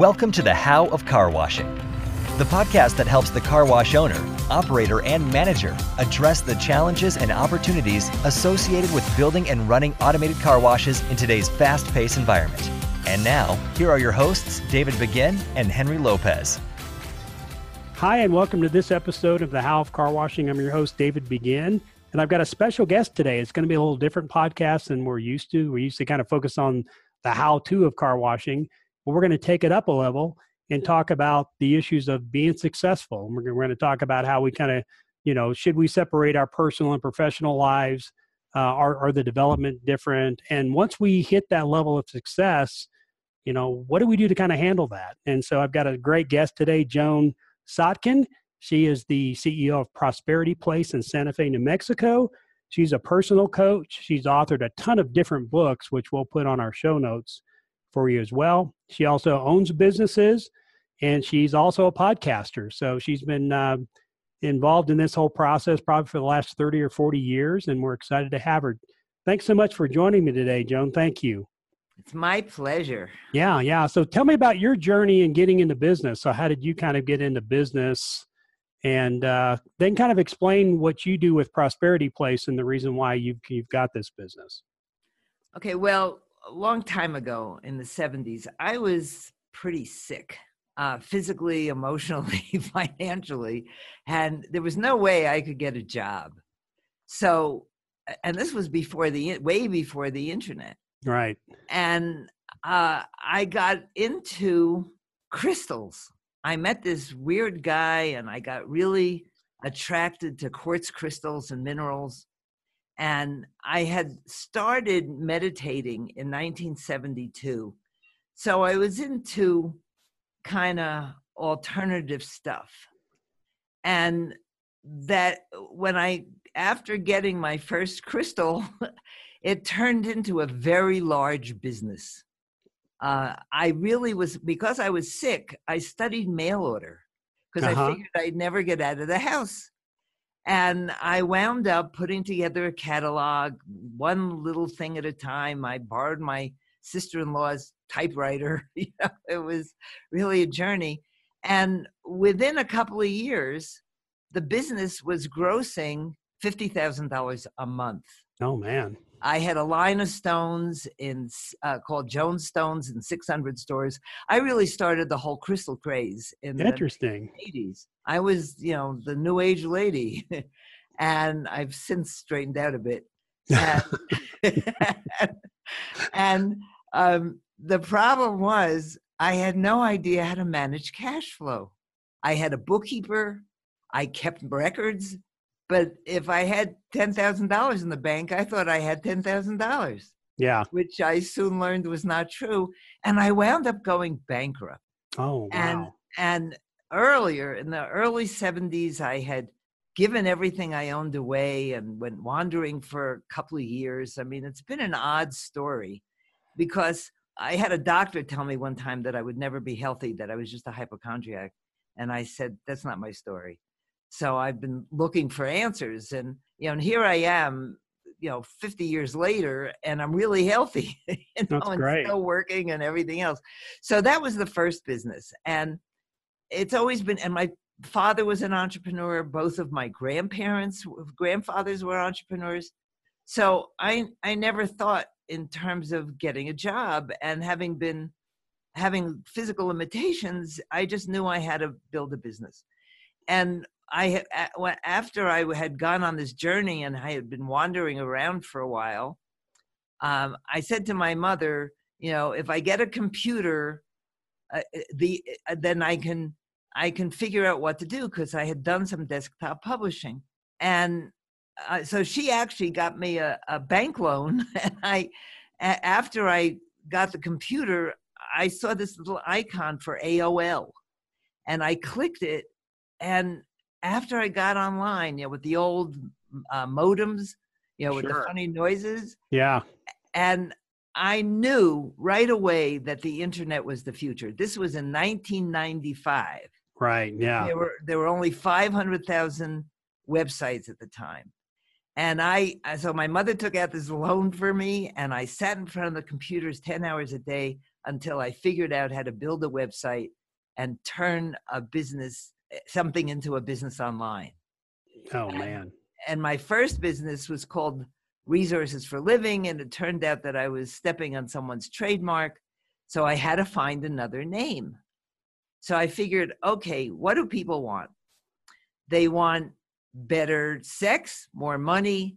Welcome to the How of Car Washing, the podcast that helps the car wash owner, operator, and manager address the challenges and opportunities associated with building and running automated car washes in today's fast paced environment. And now, here are your hosts, David Begin and Henry Lopez. Hi, and welcome to this episode of the How of Car Washing. I'm your host, David Begin, and I've got a special guest today. It's going to be a little different podcast than we're used to. We used to kind of focus on the how to of car washing, but we're going to take it up a level and talk about the issues of being successful. And we're going to talk about how we kind of, you know, should we separate our personal and professional lives? Uh, are, are the development different? And once we hit that level of success, you know, what do we do to kind of handle that? And so I've got a great guest today, Joan Sotkin. She is the CEO of Prosperity Place in Santa Fe, New Mexico. She's a personal coach. She's authored a ton of different books, which we'll put on our show notes for you as well. She also owns businesses and she's also a podcaster. So she's been uh, involved in this whole process probably for the last 30 or 40 years, and we're excited to have her. Thanks so much for joining me today, Joan. Thank you. It's my pleasure. Yeah, yeah. So tell me about your journey in getting into business. So, how did you kind of get into business? And uh, then kind of explain what you do with Prosperity Place and the reason why you've, you've got this business. Okay, well, a long time ago in the 70s, I was pretty sick. Uh, physically, emotionally, financially, and there was no way I could get a job. So, and this was before the way before the internet. Right. And uh, I got into crystals. I met this weird guy and I got really attracted to quartz crystals and minerals. And I had started meditating in 1972. So I was into kind of alternative stuff. And that when I, after getting my first crystal, it turned into a very large business. Uh, I really was, because I was sick, I studied mail order because uh-huh. I figured I'd never get out of the house. And I wound up putting together a catalog, one little thing at a time. I borrowed my sister in law's typewriter. it was really a journey. And within a couple of years, the business was grossing $50,000 a month. Oh, man. I had a line of stones in uh, called Joan's Stones in 600 stores. I really started the whole crystal craze in Interesting. the 80s. I was, you know, the new age lady, and I've since straightened out a bit. And, and um, the problem was I had no idea how to manage cash flow. I had a bookkeeper. I kept records. But if I had ten thousand dollars in the bank, I thought I had ten thousand dollars. Yeah. Which I soon learned was not true. And I wound up going bankrupt. Oh wow. And and earlier in the early 70s, I had given everything I owned away and went wandering for a couple of years. I mean, it's been an odd story because I had a doctor tell me one time that I would never be healthy, that I was just a hypochondriac. And I said, that's not my story. So I've been looking for answers, and you know, and here I am, you know, 50 years later, and I'm really healthy, you know, That's and great. still working and everything else. So that was the first business, and it's always been. And my father was an entrepreneur. Both of my grandparents, grandfathers were entrepreneurs. So I I never thought in terms of getting a job and having been having physical limitations, I just knew I had to build a business. And I after I had gone on this journey and I had been wandering around for a while, um, I said to my mother, you know, if I get a computer, uh, uh the uh, then I can I can figure out what to do because I had done some desktop publishing, and uh, so she actually got me a, a bank loan. And I, after I got the computer, I saw this little icon for AOL, and I clicked it, and after I got online, you know, with the old uh, modems, you know, with Sure. the funny noises, Yeah. and I knew right away that the internet was the future. This was in 1995. Right. Yeah. There were there were only 500,000 websites at the time. And I so my mother took out this loan for me and I sat in front of the computers 10 hours a day. until I figured out how to build a website and turn a business Eh, something into a business online. Oh man. And my first business was called Resources for Living and it turned out that I was stepping on someone's trademark, so I had to find another name. So I figured, okay, what do people want? They want better sex, more money,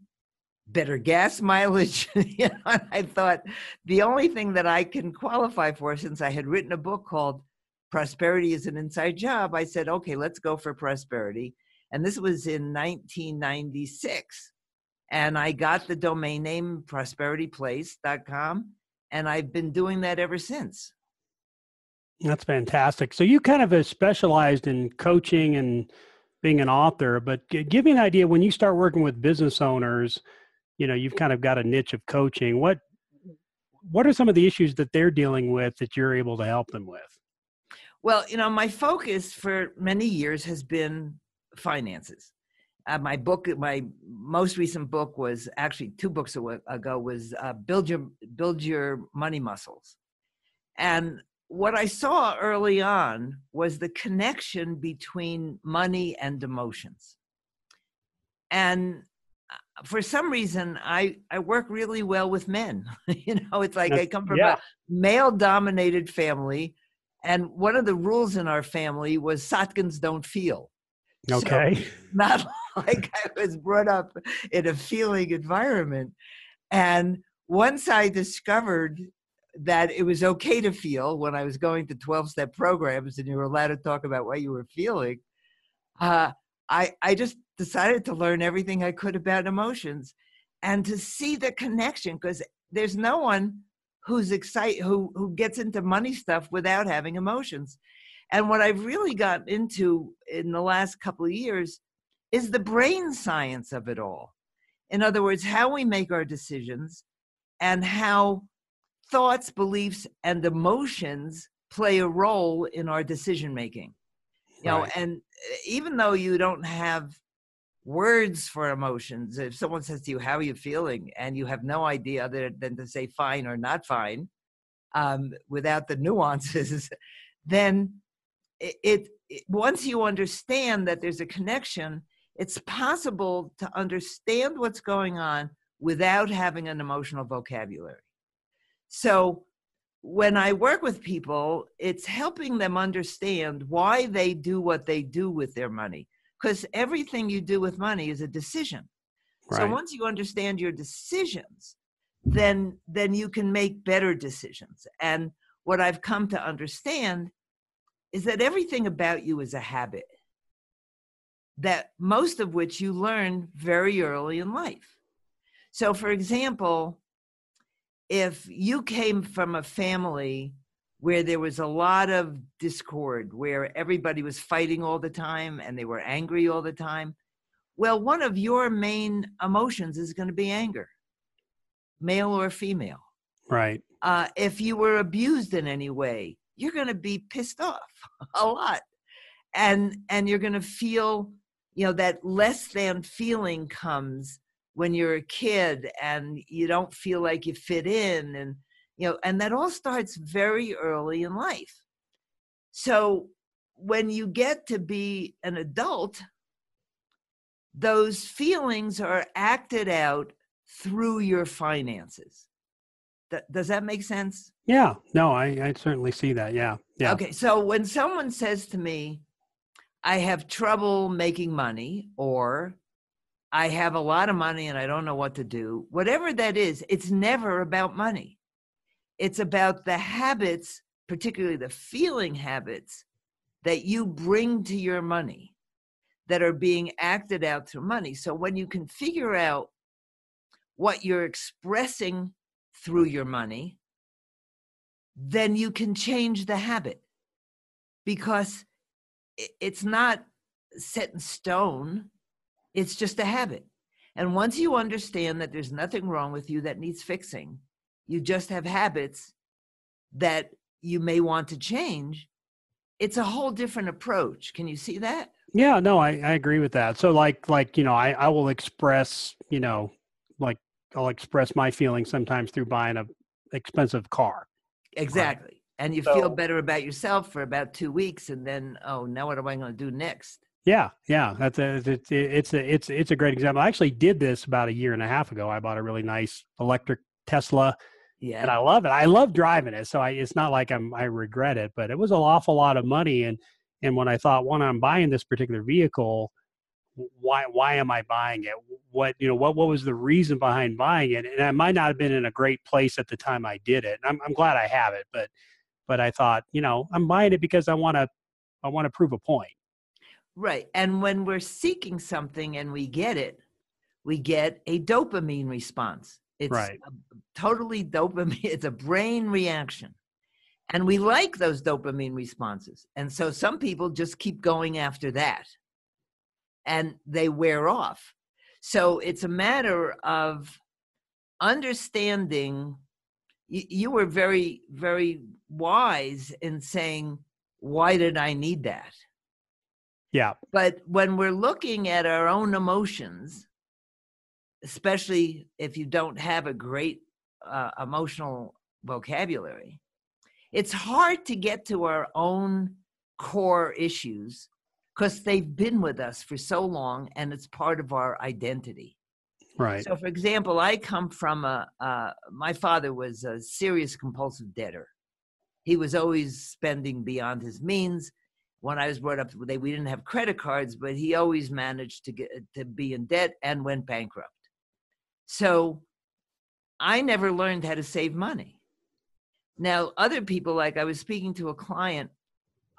better gas mileage. you know, I thought the only thing that I can qualify for, since I had written a book called Prosperity is an Inside Job, I said, okay, let's go for prosperity. And this was in 1996. And I got the domain name prosperityplace.com. And I've been doing that ever since. That's fantastic. So you kind of uh, specialized in coaching and being an author, but give me an idea when you start working with business owners, you know, you've kind of got a niche of coaching. What what are some of the issues that they're dealing with that you're able to help them with? Well, you know, my focus for many years has been finances. Uh, my book, my most recent book was actually two books ago was uh, build your build your money muscles, and what I saw early on was the connection between money and emotions. And uh, for some reason, I, I work really well with men. you know, it's like I come from yeah. a male dominated family. And one of the rules in our family was Sotkins don't feel. Okay. So, not like I was brought up in a feeling environment. And once I discovered that it was okay to feel when I was going to 12 step programs and you were allowed to talk about what you were feeling. Uh, I, I just decided to learn everything I could about emotions and to see the connection because there's no one who's excited who who gets into money stuff without having emotions. And what I've really gotten into in the last couple of years is the brain science of it all. In other words, how we make our decisions and how thoughts, beliefs, and emotions play a role in our decision making. You know, and uh, even though you don't have words for emotions, if someone says to you, How are you feeling? and you have no idea other than to say fine or not fine, um, without the nuances, then it, it, it once you understand that there's a connection, it's possible to understand what's going on without having an emotional vocabulary. So when I work with people, it's helping them understand why they do what they do with their money. Because everything you do with money is a decision. Right. So once you understand your decisions, then then you can make better decisions. And what I've come to understand is that everything about you is a habit. That most of which you learn very early in life. So for example, if you came from a family where there was a lot of discord, where everybody was fighting all the time and they were angry all the time, well, one of your main emotions is going to be anger, male or female. Right. Uh, if you were abused in any way, you're going to be pissed off a lot, and and you're going to feel, you know, that less than feeling comes when you're a kid and you don't feel like you fit in and you know and that all starts very early in life. So when you get to be an adult those feelings are acted out through your finances. Does that make sense? Yeah. No I, I certainly see that. Yeah. Yeah. Okay so when someone says to me i have trouble making money or I have a lot of money and I don't know what to do. Whatever that is, it's never about money. It's about the habits, particularly the feeling habits that you bring to your money that are being acted out through money. So when you can figure out what you're expressing through your money, then you can change the habit because it's not set in stone it's just a habit. And once you understand that there's nothing wrong with you that needs fixing, you just have habits that you may want to change, it's a whole different approach. Can you see that? Yeah, no, I, I agree with that. So like like, you know, I, I will express, you know, like I'll express my feelings sometimes through buying a expensive car. Exactly. Right. and you So- feel better about yourself for about two weeks, and then oh, now what am I going to do next? Yeah, yeah, that's a it's it's a it's it's a great example. I actually did this about a year and a half ago. I bought a really nice electric Tesla, Yeah, and I love it. I love driving it, so I it's not like I'm I regret it, but it was an awful lot of money. And and when I thought, when I'm buying this particular vehicle, why why am I buying it? What you know what what was the reason behind buying it? And I might not have been in a great place at the time I did it. I'm I'm glad I have it, but but I thought, you know, I'm buying it because I want to I want to prove a point. right. And when we're seeking something and we get it, we get a dopamine response. It's Right. a, totally dopamine. It's a brain reaction. And we like those dopamine responses. And so some people just keep going after that and they wear off. So it's a matter of understanding. You, you were very, very wise in saying, why did I need that? Yeah, But when we're looking at our own emotions, especially if you don't have a great uh, emotional vocabulary, it's hard to get to our own core issues because they've been with us for so long and it's part of our identity. right. So, for example, I come from a, uh, my father was a serious compulsive debtor. He was always spending beyond his means. When I was brought up, they, we didn't have credit cards, but he always managed to get to be in debt and went bankrupt. So, I never learned how to save money. Now, other people, like I was speaking to a client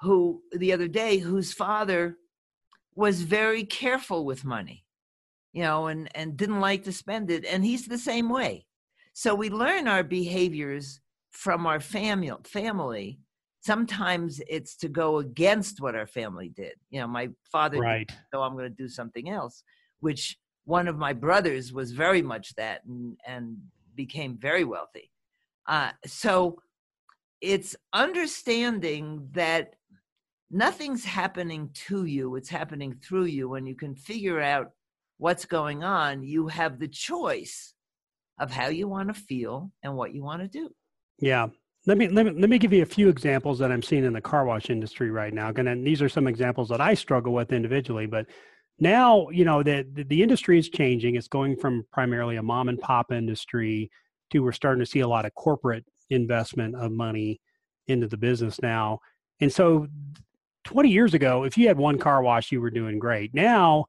who the other day, whose father was very careful with money you know, and and didn't like to spend it, and he's the same way. So we learn our behaviors from our family. Family. Sometimes it's to go against what our family did. You know, my father, Right. so I'm going to do something else. Which one of my brothers was very much that, and and became very wealthy. Uh, so it's understanding that nothing's happening to you; it's happening through you, and you can figure out what's going on, you have the choice of how you want to feel and what you want to do. Yeah. Let me, let me let me give you a few examples that I'm seeing in the car wash industry right now. And these are some examples that I struggle with individually, but now you know the, the the industry is changing. It's going from primarily a mom and pop industry to we're starting to see a lot of corporate investment of money into the business now. And so 20 years ago, if you had one car wash, you were doing great. Now,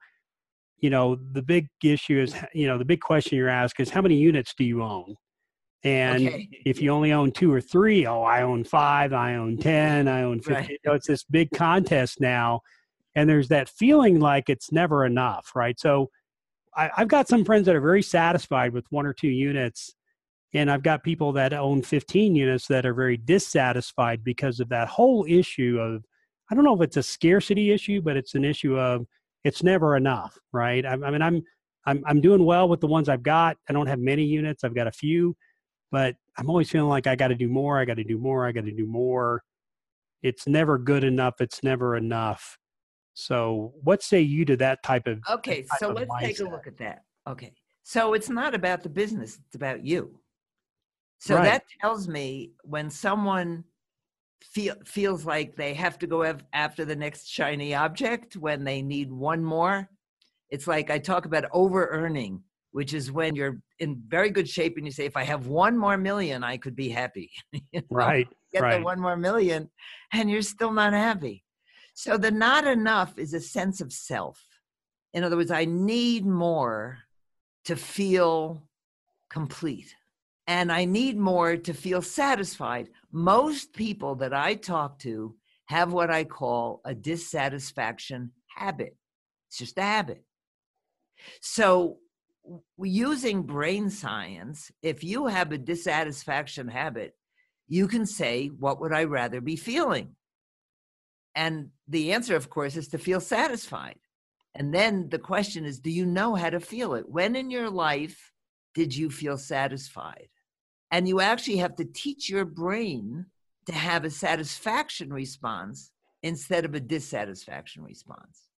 you know, the big issue is, you know, the big question you're asked is how many units do you own? And Okay. if you only own two or three, oh, I own five, I own 10, I own 50. Right. You know, it's this big contest now. And there's that feeling like it's never enough, right? So I, I've got some friends that are very satisfied with one or two units. And I've got people that own 15 units that are very dissatisfied because of that whole issue of, I don't know if it's a scarcity issue, but it's an issue of it's never enough, right? I, I mean, I'm, I'm, I'm doing well with the ones I've got. I don't have many units. I've got a few, but I'm always feeling like I got to do more. I got to do more. I got to do more. It's never good enough. It's never enough. So, what say you to that type of? Okay, type so of let's take a look at that. Okay, so it's not about the business, it's about you. So Right. that tells me when someone feel, feels like they have to go af- after the next shiny object when they need one more, it's like I talk about over earning, which is when you're in very good shape and you say, if I have one more million, I could be happy. You know? Right. get right. the one more million and you're still not happy. So the not enough is a sense of self. In other words, I need more to feel complete. And I need more to feel satisfied. Most people that I talk to have what I call a dissatisfaction habit. It's just a habit. So, using brain science, if you have a dissatisfaction habit, you can say, What would I rather be feeling? And the answer, of course, is to feel satisfied. And then the question is, Do you know how to feel it? When in your life did you feel satisfied? And you actually have to teach your brain to have a satisfaction response instead of a dissatisfaction response.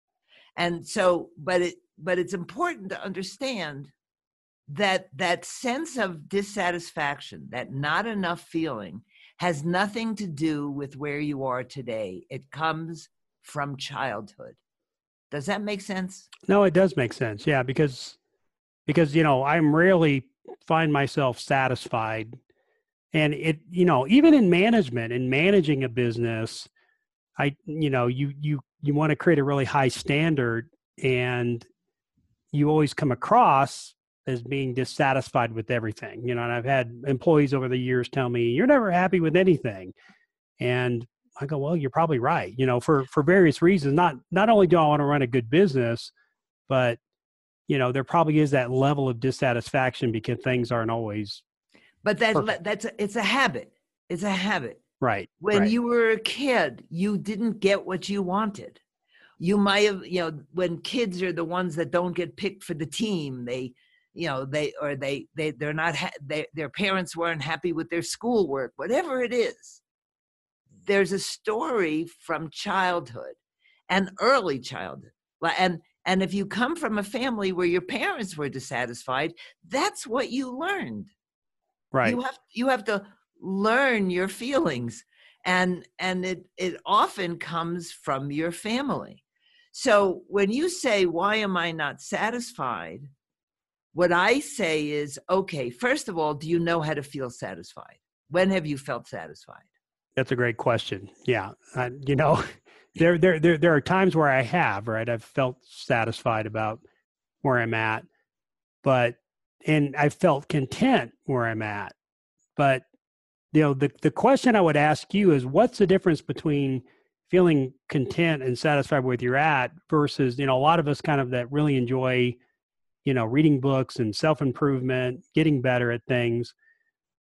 And so, but it, but it's important to understand that that sense of dissatisfaction, that not enough feeling, has nothing to do with where you are today. It comes from childhood. Does that make sense? No, it does make sense. Yeah, because because you know, I'm rarely find myself satisfied and it you know, even in management and managing a business, I you know, you you you want to create a really high standard and you always come across as being dissatisfied with everything you know and i've had employees over the years tell me you're never happy with anything. And i go well you're probably right you know for for various reasons. Not not only do i want to run a good business but you know there probably is that level of dissatisfaction because things aren't always but that that's a, it's a habit. It's a habit. Right when right. you were a kid you didn't get what you wanted. You might have you know when kids are the ones that don't get picked for the team they you know they or they they they're not ha- they, their parents weren't happy with their schoolwork whatever it is. There's a story from childhood and early childhood. And and if you come from a family where your parents were dissatisfied that's what you learned. Right. you have you have to learn your feelings and and it it often comes from your family. So when you say why am i not satisfied what I say is, okay, first of all, do you know how to feel satisfied? When have you felt satisfied? That's a great question. Yeah, I, you know, there, there, there, there are times where I have, right? I've felt satisfied about where I'm at, but and I felt content where I'm at. But you know, the the question I would ask you is, what's the difference between feeling content and satisfied where you're at versus you know a lot of us kind of that really enjoy you know reading books and self-improvement getting better at things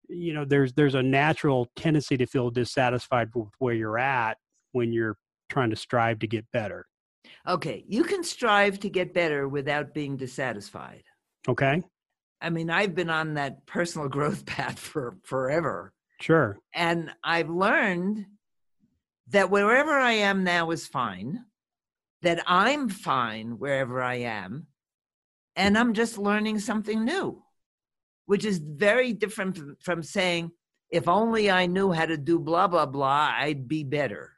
you know there's there's a natural tendency to feel dissatisfied with where you're at when you're trying to strive to get better. Okay you can strive to get better without being dissatisfied. Okay. I mean i've been on that personal growth path for forever. Sure. And i've learned that wherever i am now is fine that i'm fine wherever i am and I'm just learning something new, which is very different from, from saying, if only I knew how to do blah, blah, blah, I'd be better.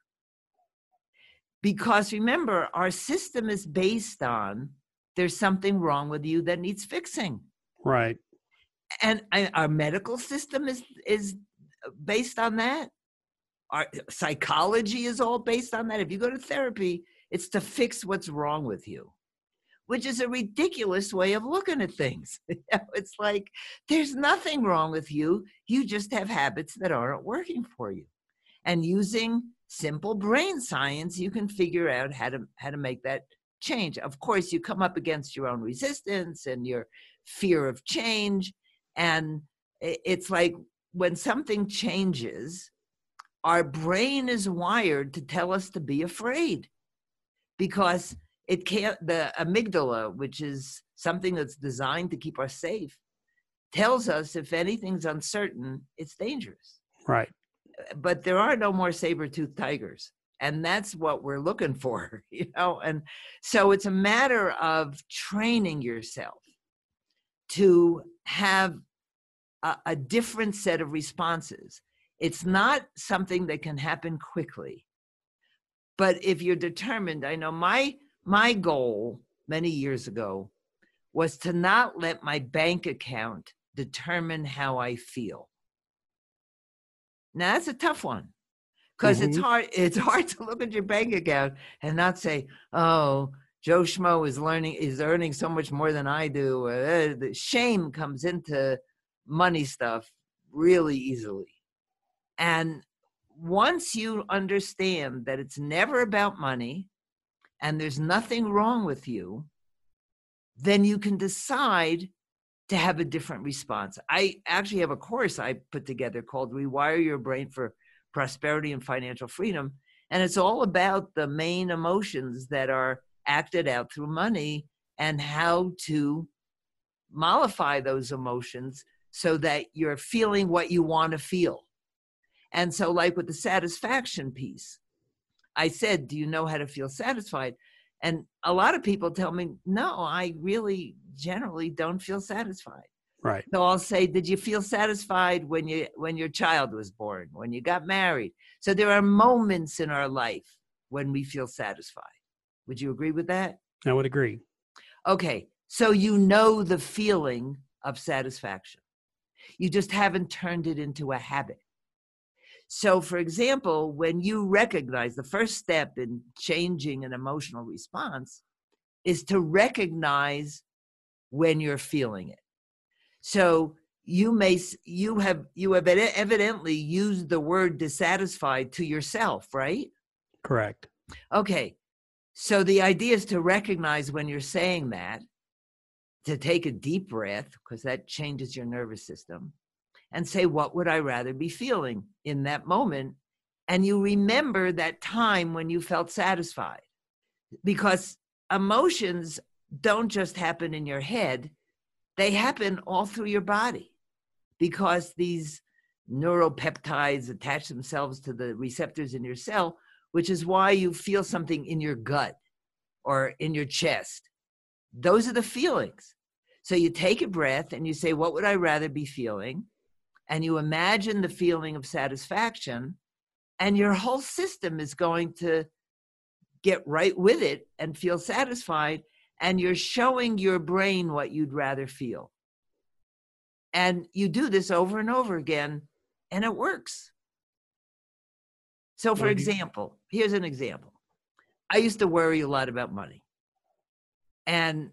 Because remember, our system is based on there's something wrong with you that needs fixing. Right. And our medical system is is based on that. Our psychology is all based on that. If you go to therapy, it's to fix what's wrong with you which is a ridiculous way of looking at things. it's like there's nothing wrong with you. You just have habits that aren't working for you. And using simple brain science, you can figure out how to how to make that change. Of course, you come up against your own resistance and your fear of change. And it's like when something changes, our brain is wired to tell us to be afraid because it can't the amygdala which is something that's designed to keep us safe tells us if anything's uncertain it's dangerous. Right. But there are no more saber-toothed tigers and that's what we're looking for you know and so it's a matter of training yourself to have a, a different set of responses. It's not something that can happen quickly but if you're determined i know my my goal many years ago was to not let my bank account determine how I feel. Now that's a tough one because mm-hmm. it's hard it's hard to look at your bank account and not say, "Oh, Joe Schmo is learning is earning so much more than I do." Uh, the shame comes into money stuff really easily. And once you understand that it's never about money, and there's nothing wrong with you, then you can decide to have a different response. I actually have a course I put together called Rewire Your Brain for Prosperity and Financial Freedom. And it's all about the main emotions that are acted out through money and how to mollify those emotions so that you're feeling what you want to feel. And so, like with the satisfaction piece, I said, Do you know how to feel satisfied? And a lot of people tell me, No, I really generally don't feel satisfied. Right. So I'll say, did you feel satisfied when you when your child was born, when you got married? So there are moments in our life when we feel satisfied. Would you agree with that? I would agree. Okay. So you know the feeling of satisfaction. You just haven't turned it into a habit. So, for example, when you recognize the first step in changing an emotional response is to recognize when you're feeling it. So, you may you have you have evidently used the word dissatisfied to yourself, right? Correct. Okay. So the idea is to recognize when you're saying that, to take a deep breath, because that changes your nervous system, and say, What would I rather be feeling in that moment? And you remember that time when you felt satisfied. Because emotions don't just happen in your head, they happen all through your body. Because these neuropeptides attach themselves to the receptors in your cell, which is why you feel something in your gut or in your chest. Those are the feelings. So you take a breath and you say, What would I rather be feeling? And you imagine the feeling of satisfaction, and your whole system is going to get right with it and feel satisfied, and you're showing your brain what you'd rather feel. And you do this over and over again, and it works. So, for example, here's an example. I used to worry a lot about money. And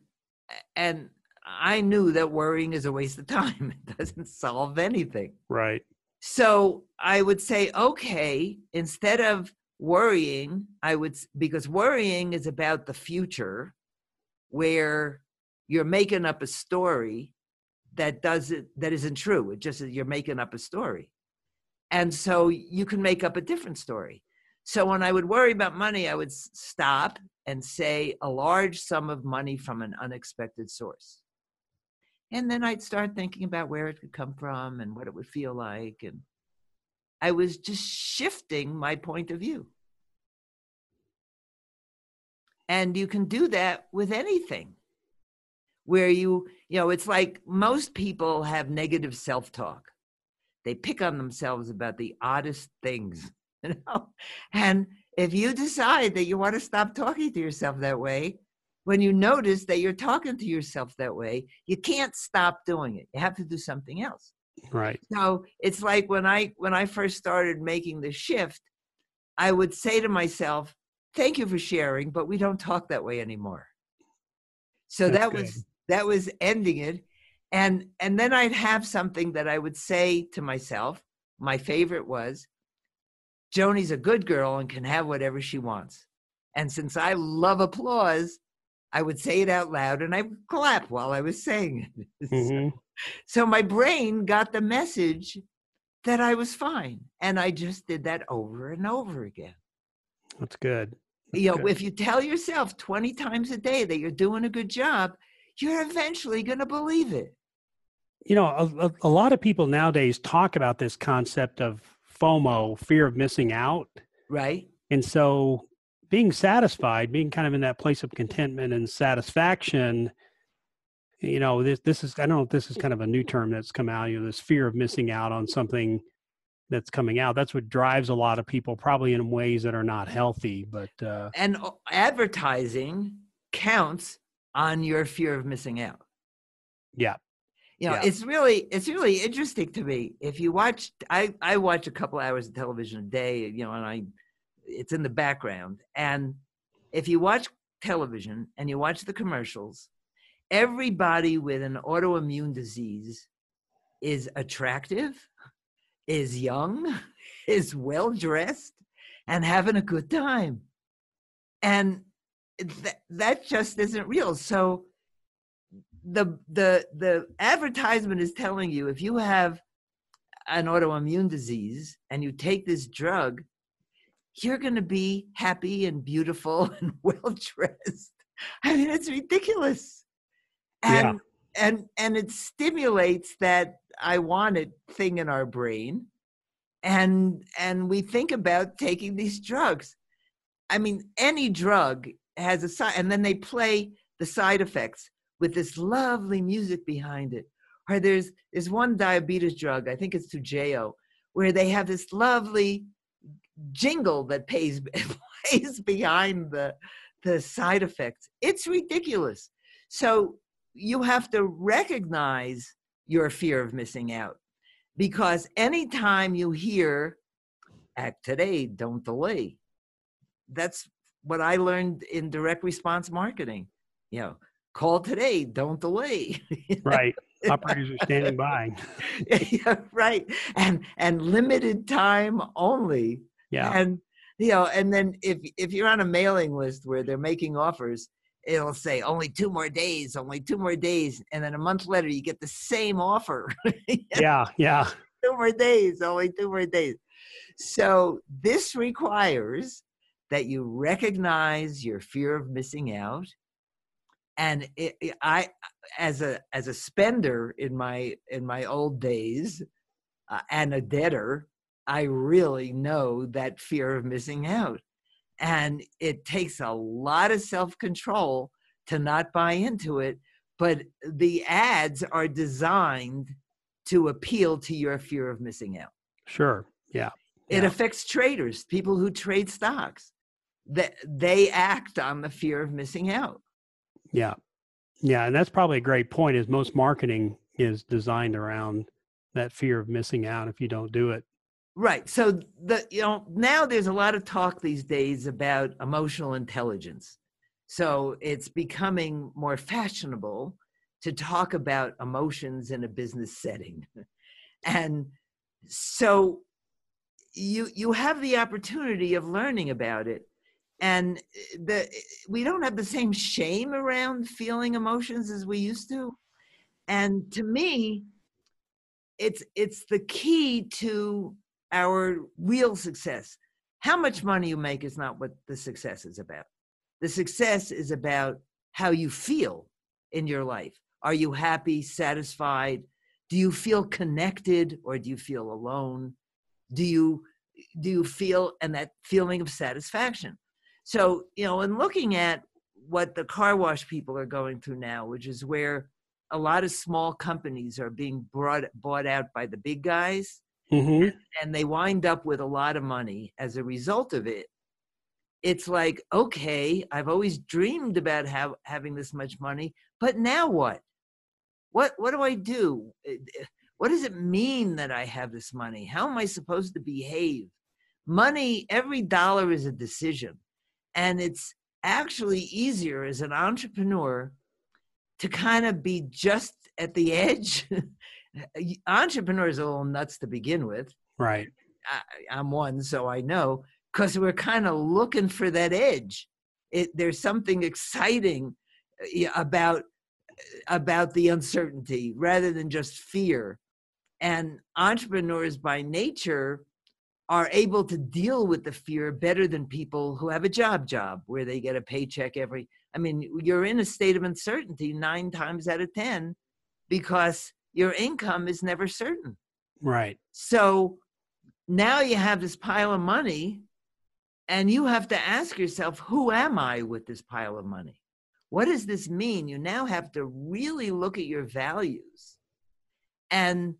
and I knew that worrying is a waste of time. It doesn't solve anything. Right. So I would say, okay, instead of worrying, I would, because worrying is about the future where you're making up a story that doesn't, that isn't true. It just, you're making up a story. And so you can make up a different story. So when I would worry about money, I would stop and say a large sum of money from an unexpected source and then I'd start thinking about where it could come from and what it would feel like. And I was just shifting my point of view. And you can do that with anything where you, you know, it's like most people have negative self talk. They pick on themselves about the oddest things, you know? And if you decide that you want to stop talking to yourself that way, when you notice that you're talking to yourself that way, you can't stop doing it. You have to do something else. Right. So it's like when I when I first started making the shift, I would say to myself, "Thank you for sharing, but we don't talk that way anymore." So That's that good. was that was ending it, and and then I'd have something that I would say to myself. My favorite was, "Joni's a good girl and can have whatever she wants." And since I love applause, I would say it out loud and I would clap while I was saying it. Mm-hmm. so, so my brain got the message that I was fine. And I just did that over and over again. That's good. That's you know, good. if you tell yourself 20 times a day that you're doing a good job, you're eventually going to believe it. You know, a, a, lot of people nowadays talk about this concept of FOMO, fear of missing out. Right. And so being satisfied, being kind of in that place of contentment and satisfaction, you know, this this is I don't know if this is kind of a new term that's come out, you know, this fear of missing out on something that's coming out. That's what drives a lot of people, probably in ways that are not healthy. But uh, and advertising counts on your fear of missing out. Yeah, you know, yeah. it's really it's really interesting to me. If you watch, I I watch a couple hours of television a day, you know, and I it's in the background. And if you watch television and you watch the commercials, everybody with an autoimmune disease is attractive, is young, is well dressed, and having a good time. And th- that just isn't real. So the the the advertisement is telling you if you have an autoimmune disease and you take this drug you're going to be happy and beautiful and well dressed. I mean, it's ridiculous. And yeah. and and it stimulates that I wanted thing in our brain. And and we think about taking these drugs. I mean, any drug has a side and then they play the side effects with this lovely music behind it or there's there's one diabetes drug, I think it's Toujeo, where they have this lovely jingle that pays plays behind the the side effects. It's ridiculous. So you have to recognize your fear of missing out because anytime you hear act today don't delay that's what i learned in direct response marketing. You know call today don't delay. Right. Operators are standing by. Yeah, right. And and limited time only yeah. And you know and then if if you're on a mailing list where they're making offers it'll say only two more days only two more days and then a month later you get the same offer. Yeah. Yeah two more days only two more days. So this requires that you recognize your fear of missing out. And it, it, i as a as a spender in my in my old days uh, and a debtor i really know that fear of missing out. And it takes a lot of self-control to not buy into it but the ads are designed to appeal to your fear of missing out. Sure. Yeah. It yeah. affects traders people who trade stocks. That they act on the fear of missing out. Yeah. Yeah and that's probably a great point is most marketing is designed around that fear of missing out if you don't do it Right. So the you know now there's a lot of talk these days about emotional intelligence. So it's becoming more fashionable to talk about emotions in a business setting. and so you you have the opportunity of learning about it and the we don't have the same shame around feeling emotions as we used to. And to me it's it's the key to our real success. How much money you make is not what the success is about. The success is about how you feel in your life. Are you happy, satisfied? Do you feel connected or do you feel alone? Do you do you feel and that feeling of satisfaction? So, you know, in looking at what the car wash people are going through now, which is where a lot of small companies are being brought bought out by the big guys mm-hmm. and they wind up with a lot of money as a result of it it's like okay i've always dreamed about have, having this much money but now what? What what do i do? What does it mean that i have this money? How am i supposed to behave? Money every dollar is a decision and it's actually easier as an entrepreneur to kind of be just at the edge entrepreneurs are a little nuts to begin with. Right. I, am one, so I know because we're kind of looking for that edge. It, there's something exciting uh, about about the uncertainty rather than just fear. And entrepreneurs by nature are able to deal with the fear better than people who have a job job where they get a paycheck every I mean, you're in a state of uncertainty 9 times out of 10 because your income is never certain. Right. So now you have this pile of money, and you have to ask yourself, who am I with this pile of money? What does this mean? You now have to really look at your values. And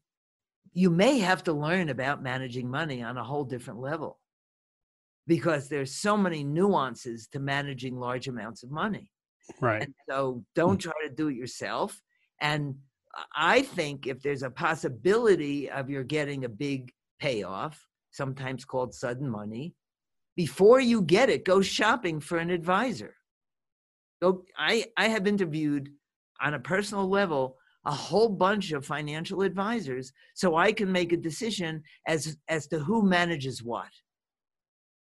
you may have to learn about managing money on a whole different level because there's so many nuances to managing large amounts of money. Right. And so don't try to do it yourself. And I think if there's a possibility of you're getting a big payoff, sometimes called sudden money, before you get it, go shopping for an advisor. Go, I, I have interviewed on a personal level a whole bunch of financial advisors so I can make a decision as, as to who manages what.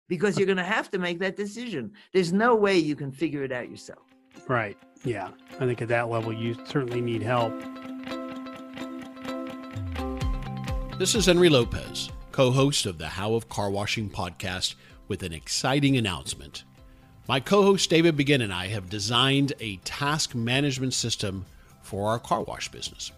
Because you're going to have to make that decision. There's no way you can figure it out yourself. Right. Yeah. I think at that level, you certainly need help. This is Henry Lopez, co host of the How of Car Washing podcast, with an exciting announcement. My co host David Begin and I have designed a task management system for our car wash business.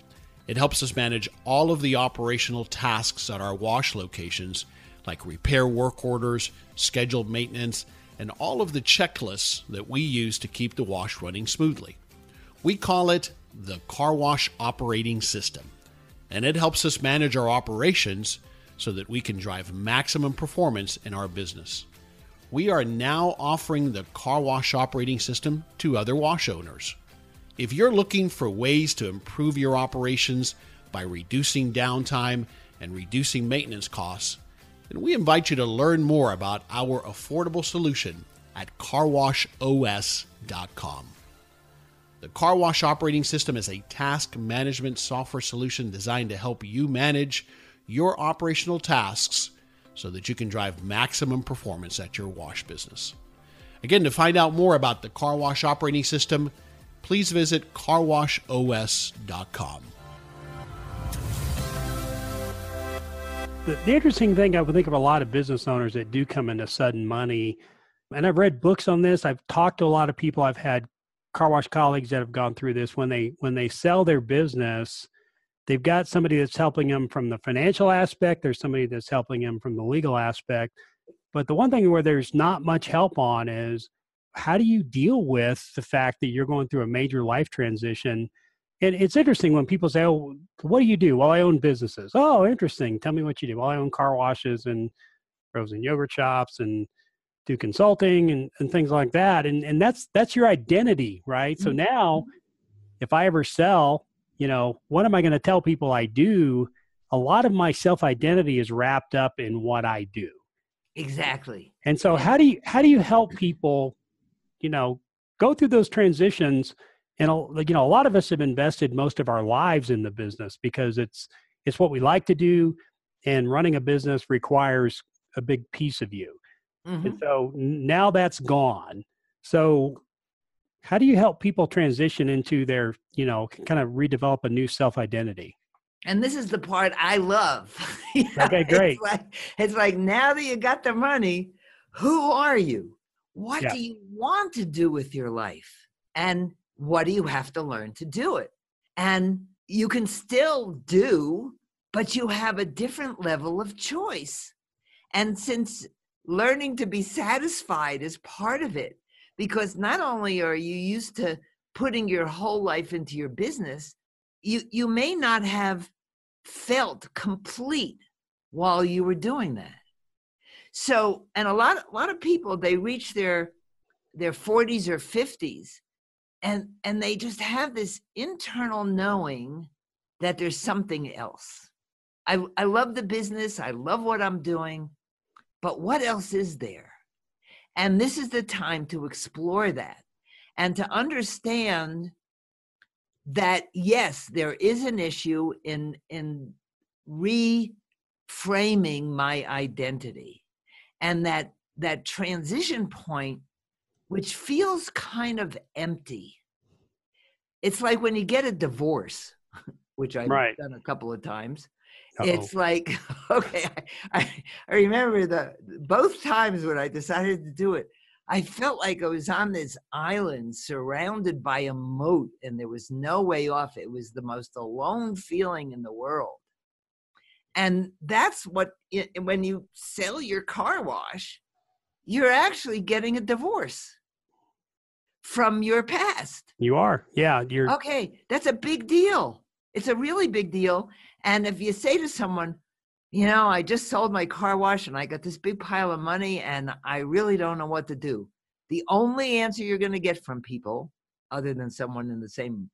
It helps us manage all of the operational tasks at our wash locations, like repair work orders, scheduled maintenance, and all of the checklists that we use to keep the wash running smoothly. We call it the Car Wash Operating System and it helps us manage our operations so that we can drive maximum performance in our business. We are now offering the car wash operating system to other wash owners. If you're looking for ways to improve your operations by reducing downtime and reducing maintenance costs, then we invite you to learn more about our affordable solution at carwashos.com. The Car Wash Operating System is a task management software solution designed to help you manage your operational tasks so that you can drive maximum performance at your wash business. Again, to find out more about the Car Wash Operating System, please visit carwashos.com. The, the interesting thing I would think of a lot of business owners that do come into sudden money, and I've read books on this. I've talked to a lot of people. I've had car wash colleagues that have gone through this. When they when they sell their business, they've got somebody that's helping them from the financial aspect. There's somebody that's helping them from the legal aspect. But the one thing where there's not much help on is how do you deal with the fact that you're going through a major life transition and it's interesting when people say, "Oh, what do you do?" Well, I own businesses. Oh, interesting. Tell me what you do. Well, I own car washes and frozen yogurt shops and do consulting and, and things like that. And and that's that's your identity, right? So now, Mm-hmm. if I ever sell, you know, what am I going to tell people I do? A lot of my self identity is wrapped up in what I do. Exactly. And so, how do you how do you help people, you know, go through those transitions? And you know, a lot of us have invested most of our lives in the business because it's it's what we like to do, and running a business requires a big piece of you. Mhm. And so now that's gone. So, how do you help people transition into their, you know, kind of redevelop a new self identity? And this is the part I love. Okay, great. It's like, it's like now that you got the money, who are you? What Yeah. do you want to do with your life? And what do you have to learn to do it? And you can still do, but you have a different level of choice. And since learning to be satisfied is part of it, because not only are you used to putting your whole life into your business, you you may not have felt complete while you were doing that. So, and a lot a lot of people they reach their their 40s or 50s and and they just have this internal knowing that there's something else. I I love the business, I love what I'm doing, but what else is there? And this is the time to explore that and to understand that yes, there is an issue in in reframing my identity, and that that transition point, which feels kind of empty. It's like when you get a divorce, which I've Right. done a couple of times. Uh-oh. It's like okay, I, I remember the both times when I decided to do it. I felt like I was on this island surrounded by a moat and there was no way off. It was the most alone feeling in the world. And that's what, i- when you sell your car wash, you're actually getting a divorce from your past. you are, yeah. You're Okay, that's a big deal. It's a really big deal. And if you say to someone, you know, I just sold my car wash and I got this big pile of money and I really don't know what to do. The only answer you're going to get from people, other than someone in the same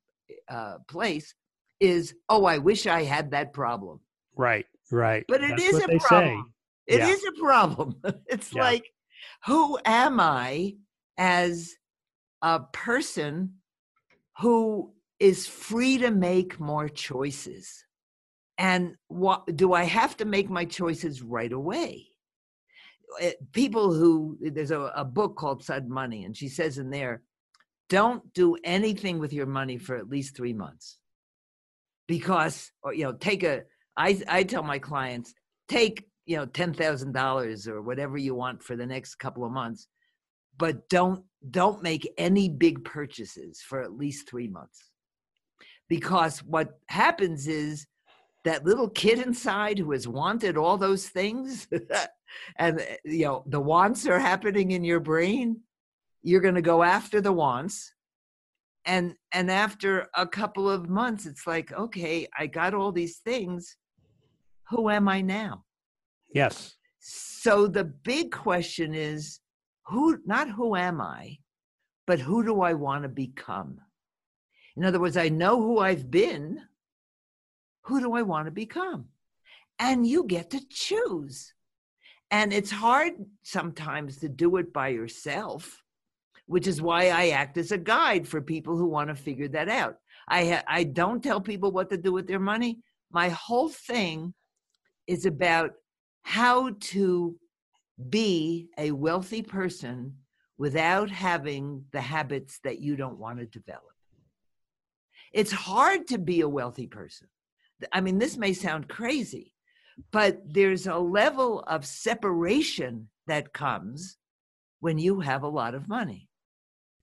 uh, place, is, oh, I wish I had that problem. right, right. But it That's is a problem. It is Yeah. a problem. It's Yeah. like, who am I as a person who is free to make more choices? And what do I have to make my choices right away? Eh, People who, there's a, a book called Sudden Money, and she says in there, don't do anything with your money for at least three months. Because, or, you know, take a, I, I tell my clients, take you know ten thousand dollars or whatever you want for the next couple of months, but don't don't make any big purchases for at least three months, because what happens is that little kid inside who has wanted all those things, and uh, you know the wants are happening in your brain. You're going to go after the wants, and and after a couple of months it's like okay i got all these things. Who am i now yes. So the big question is who not who am i but who do i want to become? In other words i know who i've been. Who do i want to become? And you get to choose. And it's hard sometimes to do it by yourself which is why I act as a guide for people who want to figure that out. I ha- I don't tell people what to do with their money. My whole thing is about how to be a wealthy person without having the habits that you don't want to develop. It's hard to be a wealthy person. I mean, this may sound crazy, but there's a level of separation that comes when you have a lot of money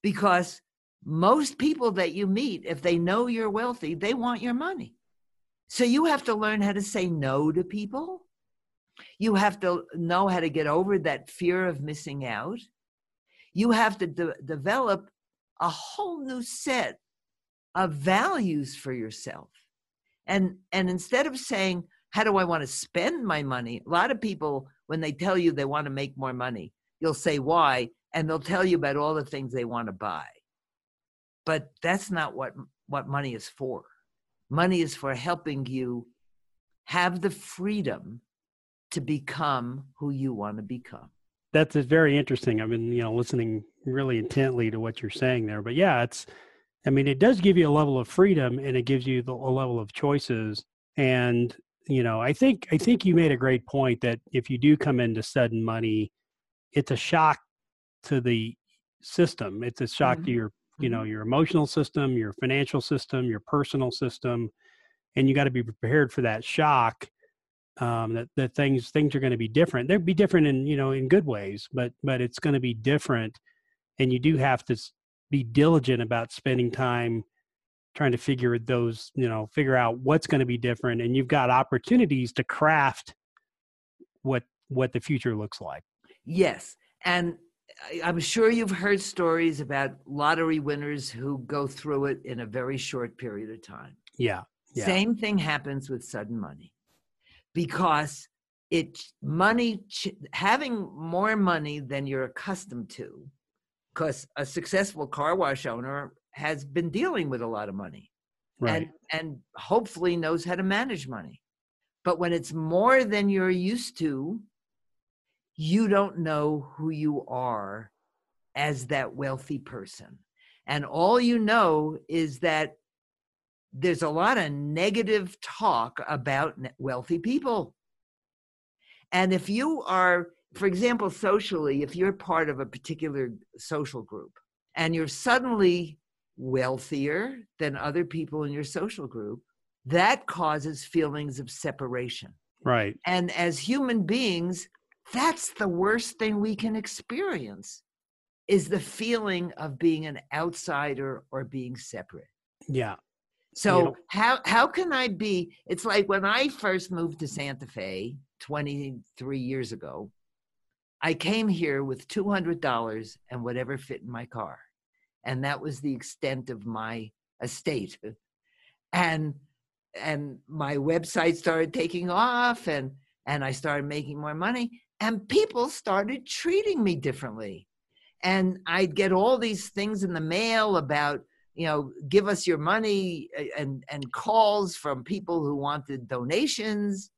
because most people that you meet, if they know you're wealthy, they want your money. So you have to learn how to say no to people. You have to know how to get over that fear of missing out. You have to de- develop a whole new set of values for yourself. And, and instead of saying, how do I want to spend my money? A lot of people, when they tell you they want to make more money, you'll say why and they'll tell you about all the things they want to buy. But that's not what what money is for. Money is for helping you have the freedom to become who you want to become. That's very interesting. I've been, you know, listening really intently to what you're saying there. But yeah, it's I mean, it does give you a level of freedom and it gives you the, a level of choices. And, you know, I think I think you made a great point that if you do come into sudden money, it's a shock to the system. It's a shock mm-hmm. to your, you know, mm-hmm. your emotional system, your financial system, your personal system, and you got to be prepared for that shock. Um, that that things things are going to be different. They'll be different in you know in good ways, but but it's going to be different, and you do have to be diligent about spending time trying to figure those you know figure out what's going to be different, and you've got opportunities to craft what what the future looks like. Yes, and I'm sure you've heard stories about lottery winners who go through it in a very short period of time. Yeah. yeah. Same thing happens with sudden money because it money having more money than you're accustomed to because a successful car wash owner has been dealing with a lot of money right. and and hopefully knows how to manage money but when it's more than you're used to you don't know who you are as that wealthy person. And all you know is that there's a lot of negative talk about wealthy people. And if you are, for example, socially, if you're part of a particular social group and you're suddenly wealthier than other people in your social group, that causes feelings of separation. Right. And as human beings, that's the worst thing we can experience is the feeling of being an outsider or being separate. Yeah. So know, how how can I be it's like when I first moved to Santa Fe 23 years ago, I came here with $200 and whatever fit in my car. And that was the extent of my estate. And and my website started taking off and and I started making more money and people started treating me differently and i'd get all these things in the mail about you know give us your money uh, and and calls from people who wanted donations.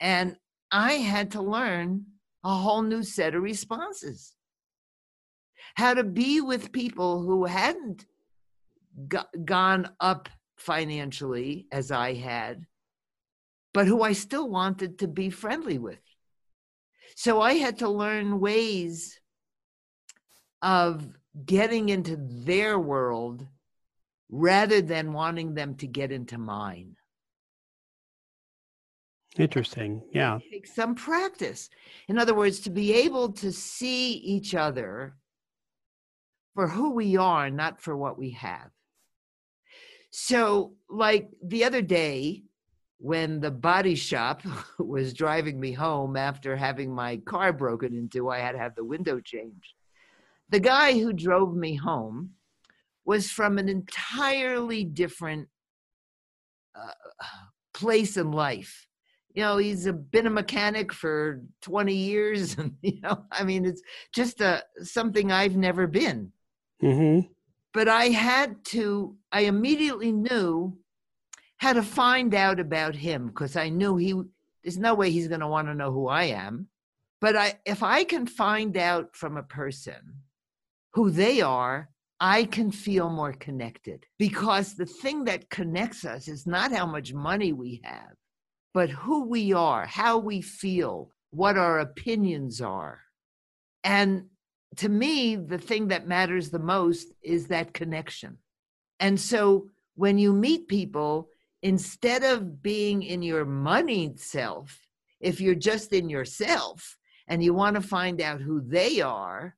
And i had to learn a whole new set of responses. How to be with people who hadn't got, gone up financially as i had but who i still wanted to be friendly with. So I had to learn ways of getting into their world rather than wanting them to get into mine. Interesting. Yeah. Take some practice. In other words, to be able to see each other for who we are, not for what we have. So, like the other day, when the body shop was driving me home after having my car broken into, I had to have the window changed. The guy who drove me home was from an entirely different uh, place in life. You know, he's a, been a mechanic for 20 years. And, you know, I mean, it's just a, something I've never been. Mm-hmm. But I had to, I immediately knew how to find out about him because I knew he, there's no way he's going to want to know who I am. But I, if I can find out from a person who they are, I can feel more connected because the thing that connects us is not how much money we have, but who we are, how we feel, what our opinions are. And to me, the thing that matters the most is that connection. And so when you meet people, instead of being in your moneyed self, if you're just in yourself and you want to find out who they are,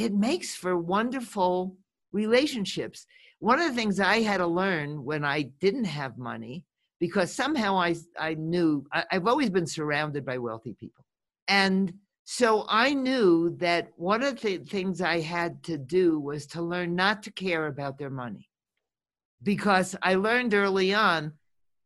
it makes for wonderful relationships. One of the things I had to learn when I didn't have money, because somehow I, I knew I, I've always been surrounded by wealthy people. And so I knew that one of the things I had to do was to learn not to care about their money. Because I learned early on,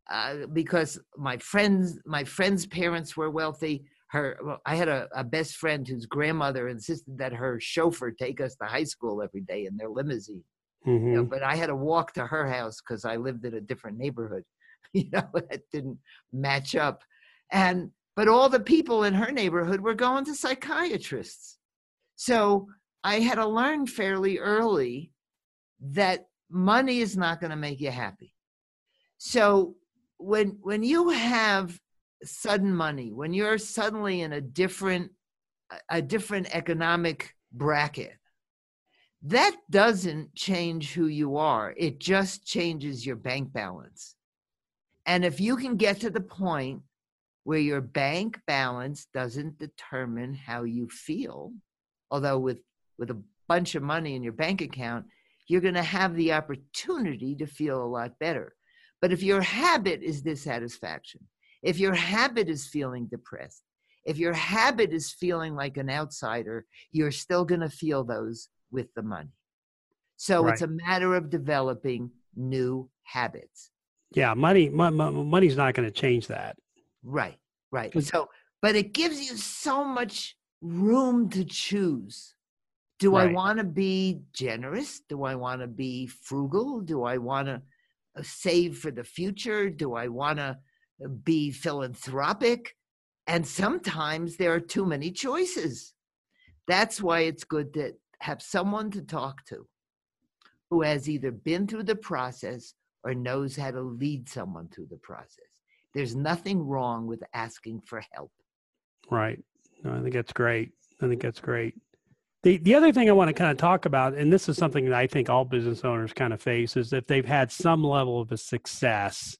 uh, because my friends, my friends' parents were wealthy, her well, i had a, a, best friend whose grandmother insisted that her chauffeur take us to high school every day in their limousine. Mm-hmm. you know, but i had to walk to her house because i lived in a different neighborhood you know that didn't match up. And but all the people in her neighborhood were going to psychiatrists. So i had to learn fairly early that money is not going to make you happy. So when when you have sudden money, when you're suddenly in a different a different economic bracket, that doesn't change who you are. It just changes your bank balance. And if you can get to the point where your bank balance doesn't determine how you feel, although with with a bunch of money in your bank account, you're going to have the opportunity to feel a lot better. But if your habit is dissatisfaction, if your habit is feeling depressed, if your habit is feeling like an outsider, you're still going to feel those with the money. So right. it's a matter of developing new habits. Yeah, money, money's not going to change that. Right, right. So, but it gives you so much room to choose. Do right. I want to be generous? Do I want to be frugal? Do I want to uh, save for the future? Do I want to be philanthropic. And sometimes there are too many choices. That's why it's good to have someone to talk to who has either been through the process or knows how to lead someone through the process. There's nothing wrong with asking for help. Right. No, I think that's great. I think that's great. The, the other thing I want to kind of talk about, and this is something that I think all business owners kind of face, is if they've had some level of a success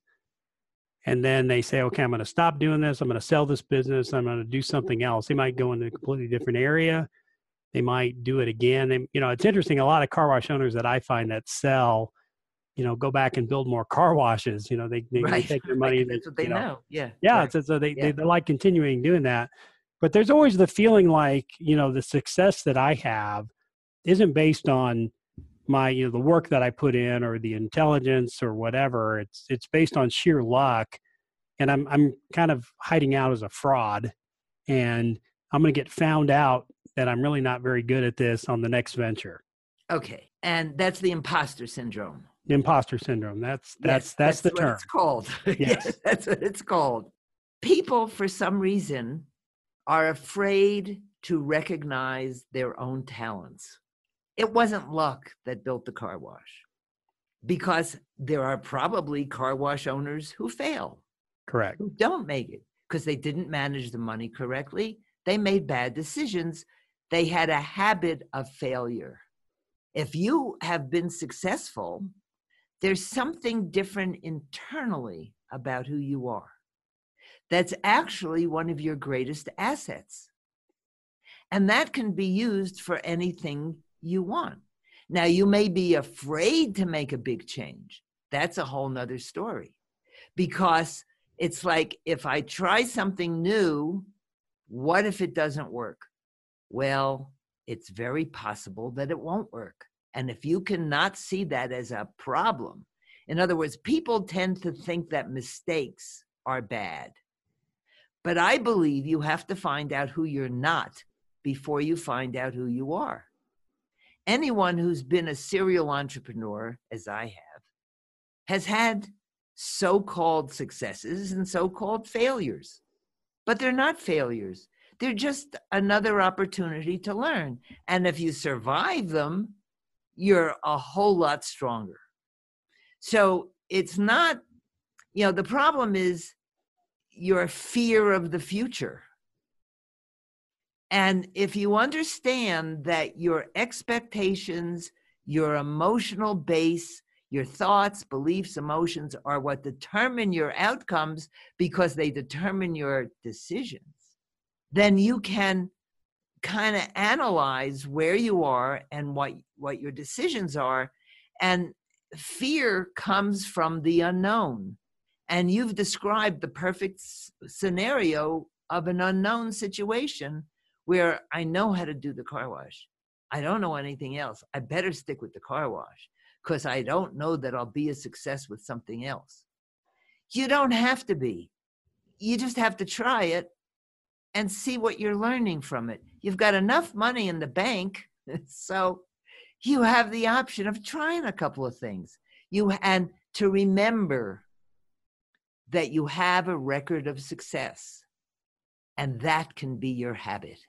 and then they say, okay, I'm going to stop doing this. I'm going to sell this business. I'm going to do something else. They might go into a completely different area. They might do it again. And, you know, it's interesting. A lot of car wash owners that I find that sell, you know, go back and build more car washes. You know, they, they, right. they take their money. That's what they know. know. Yeah. Yeah. Right. So, so they, yeah. they, they like continuing doing that. But there's always the feeling like, you know, the success that I have isn't based on my you know the work that I put in or the intelligence or whatever. It's it's based on sheer luck, and I'm I'm kind of hiding out as a fraud, and I'm going to get found out that I'm really not very good at this on the next venture. Okay, and that's the imposter syndrome. Imposter syndrome. That's that's yes, that's, that's, the term. It's called. Yes. yes, that's what it's called. People, for some reason, are afraid to recognize their own talents it wasn't luck that built the car wash because there are probably car wash owners who fail. Correct. Who don't make it because they didn't manage the money correctly. They made bad decisions. They had a habit of failure. If you have been successful, there's something different internally about who you are. That's actually one of your greatest assets. And that can be used for anything you want. Now, you may be afraid to make a big change. That's a whole nother story because it's like if I try something new, what if it doesn't work? Well, it's very possible that it won't work. And if you cannot see that as a problem, in other words, people tend to think that mistakes are bad. But I believe you have to find out who you're not before you find out who you are. Anyone who's been a serial entrepreneur, as I have, has had so called successes and so called failures. But they're not failures, they're just another opportunity to learn. And if you survive them, you're a whole lot stronger. So it's not, you know, the problem is your fear of the future. And if you understand that your expectations, your emotional base, your thoughts, beliefs, emotions are what determine your outcomes because they determine your decisions, then you can kind of analyze where you are and what what your decisions are. And fear comes from the unknown. And you've described the perfect scenario of an unknown situation where I know how to do the car wash. I don't know anything else. I better stick with the car wash because I don't know that I'll be a success with something else. You don't have to be. You just have to try it and see what you're learning from it. You've got enough money in the bank, so you have the option of trying a couple of things. You and to remember that you have a record of success and that can be your habit.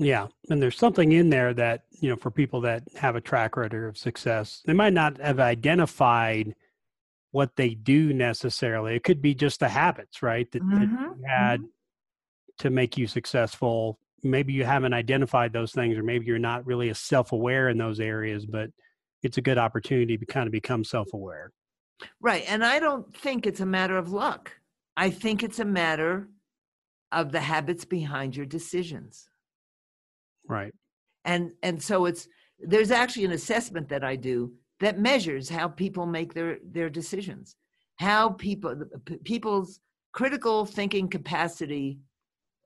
Yeah, and there's something in there that, you know, for people that have a track record of success, they might not have identified what they do necessarily. It could be just the habits, right? That, mm-hmm. that you had mm-hmm. to make you successful. Maybe you haven't identified those things, or maybe you're not really as self aware in those areas, but it's a good opportunity to kind of become self aware. Right. And I don't think it's a matter of luck. I think it's a matter of the habits behind your decisions. Right. And and so it's there's actually an assessment that I do that measures how people make their their decisions. How people people's critical thinking capacity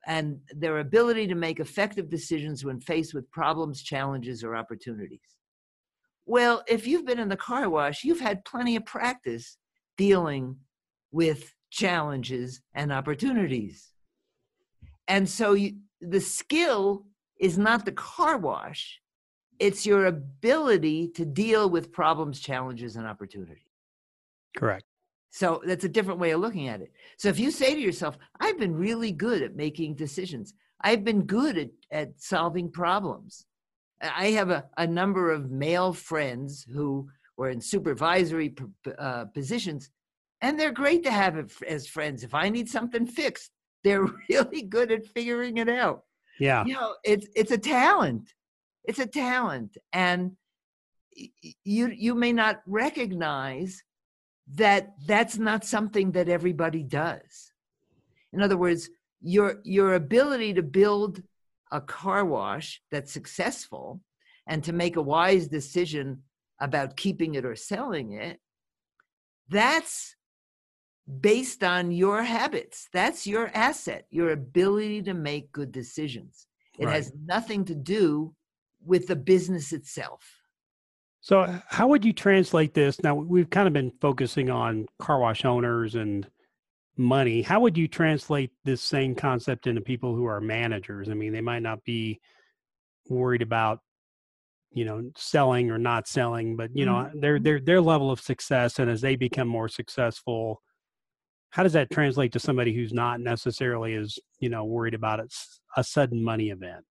and their ability to make effective decisions when faced with problems, challenges, or opportunities. Well, if you've been in the car wash, you've had plenty of practice dealing with challenges and opportunities. And so you, the skill is not the car wash, it's your ability to deal with problems, challenges, and opportunities. Correct. So that's a different way of looking at it. So if you say to yourself, I've been really good at making decisions, I've been good at, at solving problems, I have a, a number of male friends who were in supervisory uh, positions, and they're great to have as friends. If I need something fixed, they're really good at figuring it out. Yeah, you know, it's it's a talent. It's a talent, and you you may not recognize that that's not something that everybody does. In other words, your your ability to build a car wash that's successful and to make a wise decision about keeping it or selling it, that's based on your habits. That's your asset, your ability to make good decisions. It right. has nothing to do with the business itself. So, how would you translate this? Now, we've kind of been focusing on car wash owners and money how would you translate this same concept into people who are managers i mean they might not be worried about you know selling or not selling but you know mm-hmm. their their their level of success and as they become more successful how does that translate to somebody who's not necessarily as you know worried about it, a sudden money event?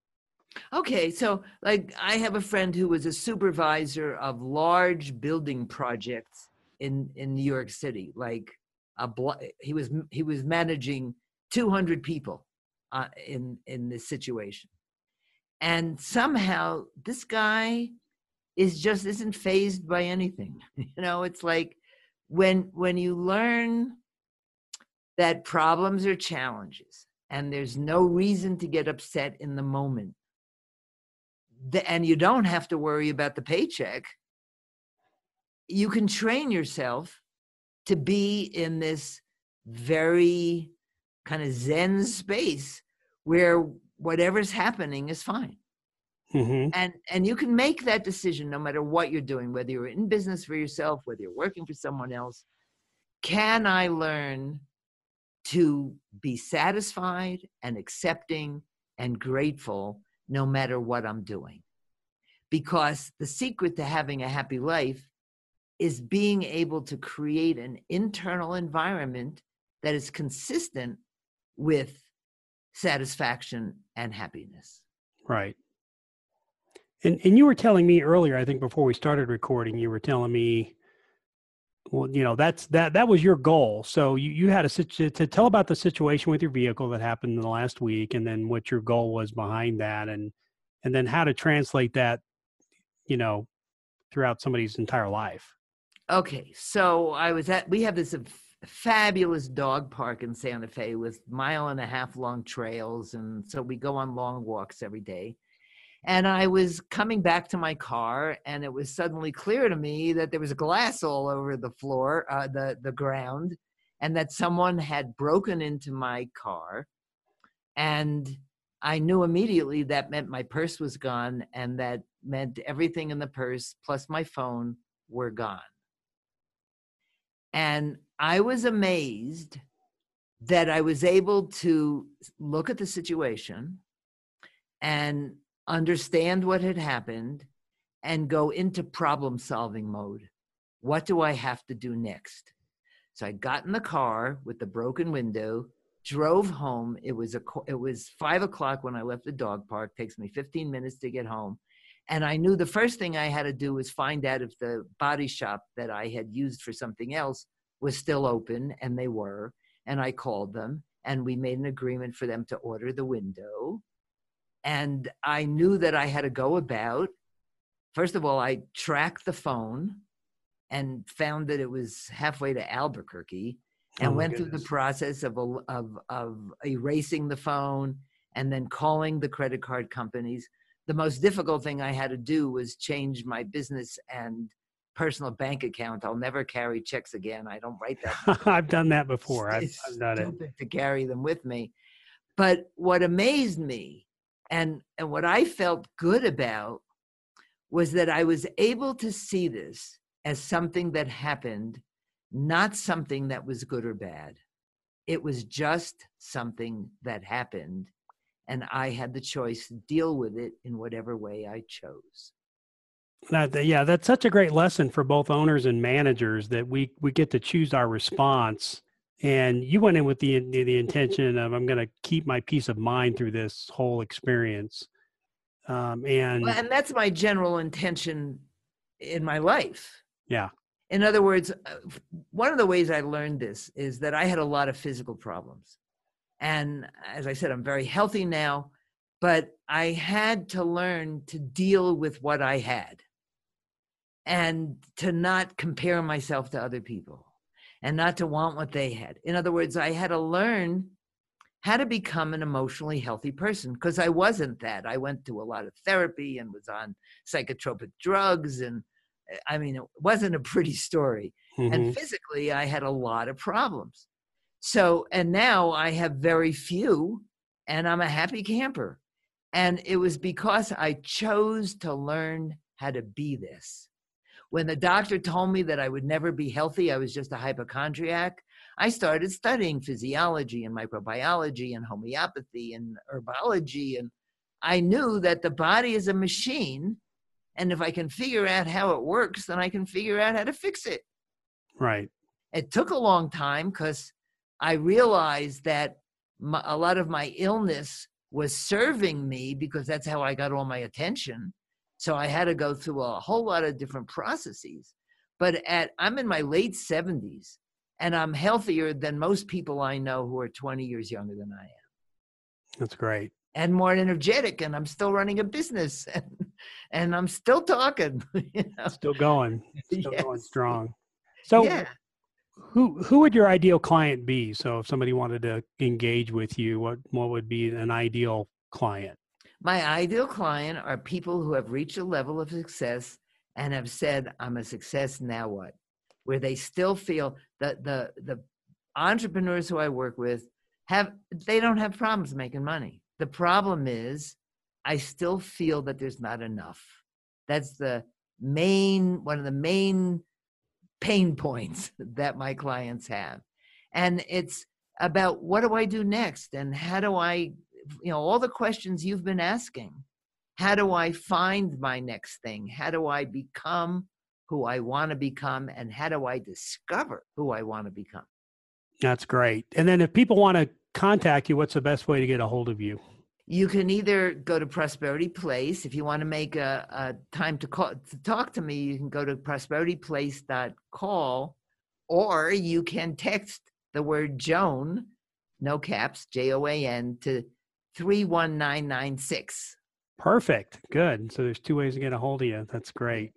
Okay so like i have a friend who was a supervisor of large building projects in in new york city like a blo- he was he was managing 200 people uh, in in this situation. And somehow this guy is just isn't fazed by anything you know it's like when when you learn that problems are challenges and there's no reason to get upset in the moment. The, and you don't have to worry about the paycheck. You can train yourself to be in this very kind of zen space where whatever's happening is fine. Hmm and and you can make that decision no matter what you're doing whether you're in business for yourself whether you're working for someone else. Can i learn to be satisfied and accepting and grateful no matter what i'm doing because the secret to having a happy life is being able to create an internal environment that is consistent with satisfaction and happiness Right. And and you were telling me earlier, I think before we started recording, you were telling me, well, you know, that's that that was your goal. So you you had a to tell about the situation with your vehicle that happened in the last week, and then what your goal was behind that, and and then how to translate that, you know, throughout somebody's entire life. Okay, so I was at. We have this fabulous dog park in Santa Fe with mile and a half long trails, and so we go on long walks every day. And I was coming back to my car, and it was suddenly clear to me that there was glass all over the floor, uh, the the ground, and that someone had broken into my car. And I knew immediately that meant my purse was gone, and that meant everything in the purse plus my phone were gone. And I was amazed that I was able to look at the situation and understand what had happened and go into problem solving mode. What do I have to do next? So I got in the car with the broken window, drove home. It was a it was five o'clock when I left the dog park. Takes me 15 minutes to get home. And I knew the first thing I had to do was find out if the body shop that I had used for something else was still open, and they were. And I called them, and we made an agreement for them to order the window. And I knew that I had to go about. First of all, I tracked the phone and found that it was halfway to Albuquerque and Oh, went through the process of, of, of erasing the phone and then calling the credit card companies. The most difficult thing I had to do was change my business and personal bank account. I'll never carry checks again. I don't write that I've done that before. I've, I've done it. to carry them with me. But what amazed me and, and what I felt good about was that I was able to see this as something that happened, not something that was good or bad. It was just something that happened, and I had the choice to deal with it in whatever way I chose. That, yeah, that's such a great lesson for both owners and managers that we we get to choose our response. And you went in with the the, the intention of I'm going to keep my peace of mind through this whole experience. Um, and Well, and that's my general intention in my life. Yeah. In other words, uh, one of the ways I learned this is that I had a lot of physical problems. And as I said, I'm very healthy now, but I had to learn to deal with what I had and to not compare myself to other people and not to want what they had. In other words, I had to learn how to become an emotionally healthy person because I wasn't that. I went to a lot of therapy and was on psychotropic drugs. And uh, I mean, it wasn't a pretty story. Mhm. And physically, I had a lot of problems. So, and now I have very few, and I'm a happy camper. And it was because I chose to learn how to be this. When the doctor told me that I would never be healthy, I was just a hypochondriac. I started studying physiology and microbiology and homeopathy and herbology. And I knew that the body is a machine. And if I can figure out how it works, then I can figure out how to fix it. right. It took a long time because I realized that my, a lot of my illness was serving me because that's how I got all my attention. So I had to go through a whole lot of different processes. But at I'm in my late 70s and I'm healthier than most people I know who are 20 years younger than I am That's great. and more energetic and I'm still running a business and, and I'm still talking. You know? Still going. Still going strong. So yeah. who who would your ideal client be? So if somebody wanted to engage with you, what what would be an ideal client? My ideal client are people who have reached a level of success and have said, I'm a success, now what? Where they still feel that the the entrepreneurs who I work with have they don't have problems making money. The problem is I still feel that there's not enough. That's the main, one of the main pain points that my clients have. And it's about what do I do next? And how do I, you know, all the questions you've been asking. How do I find my next thing? How do I become who I want to become? And how do I discover who I want to become? That's great. And then if people want to contact you, what's the best way to get a hold of you? You can either go to Prosperity Place. If you want to make a, a time to call to talk to me, you can go to prosperityplace.call or you can text the word Joan, no caps, J O A N, to 31996. Perfect. Good. So there's two ways to get a hold of you. That's great.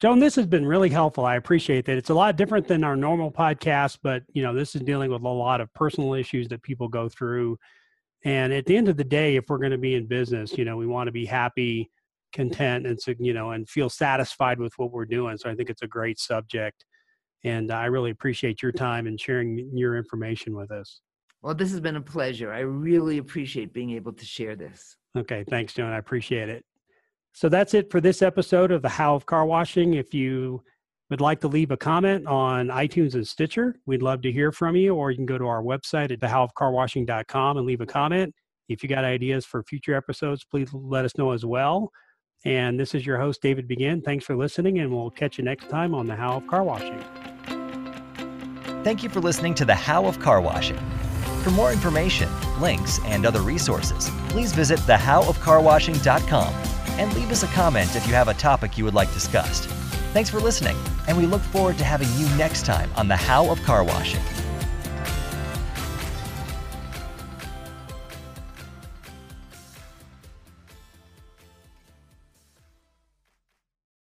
Joan, this has been really helpful. I appreciate that. It's a lot different than our normal podcast, but you know, this is dealing with a lot of personal issues that people go through. And at the end of the day, if we're going to be in business, you know, we want to be happy, content, and so, you know, and feel satisfied with what we're doing. So I think it's a great subject. And I really appreciate your time and sharing your information with us. Well, this has been a pleasure. I really appreciate being able to share this. Okay. Thanks, Joan. I appreciate it. So that's it for this episode of the How of Car Washing. If you would like to leave a comment on iTunes and Stitcher, we'd love to hear from you, or you can go to our website at thehowofcarwashing.com and leave a comment. If you got ideas for future episodes, please let us know as well. And this is your host, David Begin. Thanks for listening, and we'll catch you next time on the How of Car Washing. Thank you for listening to the How of Car Washing. For more information, links, and other resources, please visit thehowofcarwashing.com and leave us a comment if you have a topic you would like discussed. Thanks for listening, and we look forward to having you next time on the How of Car Washing.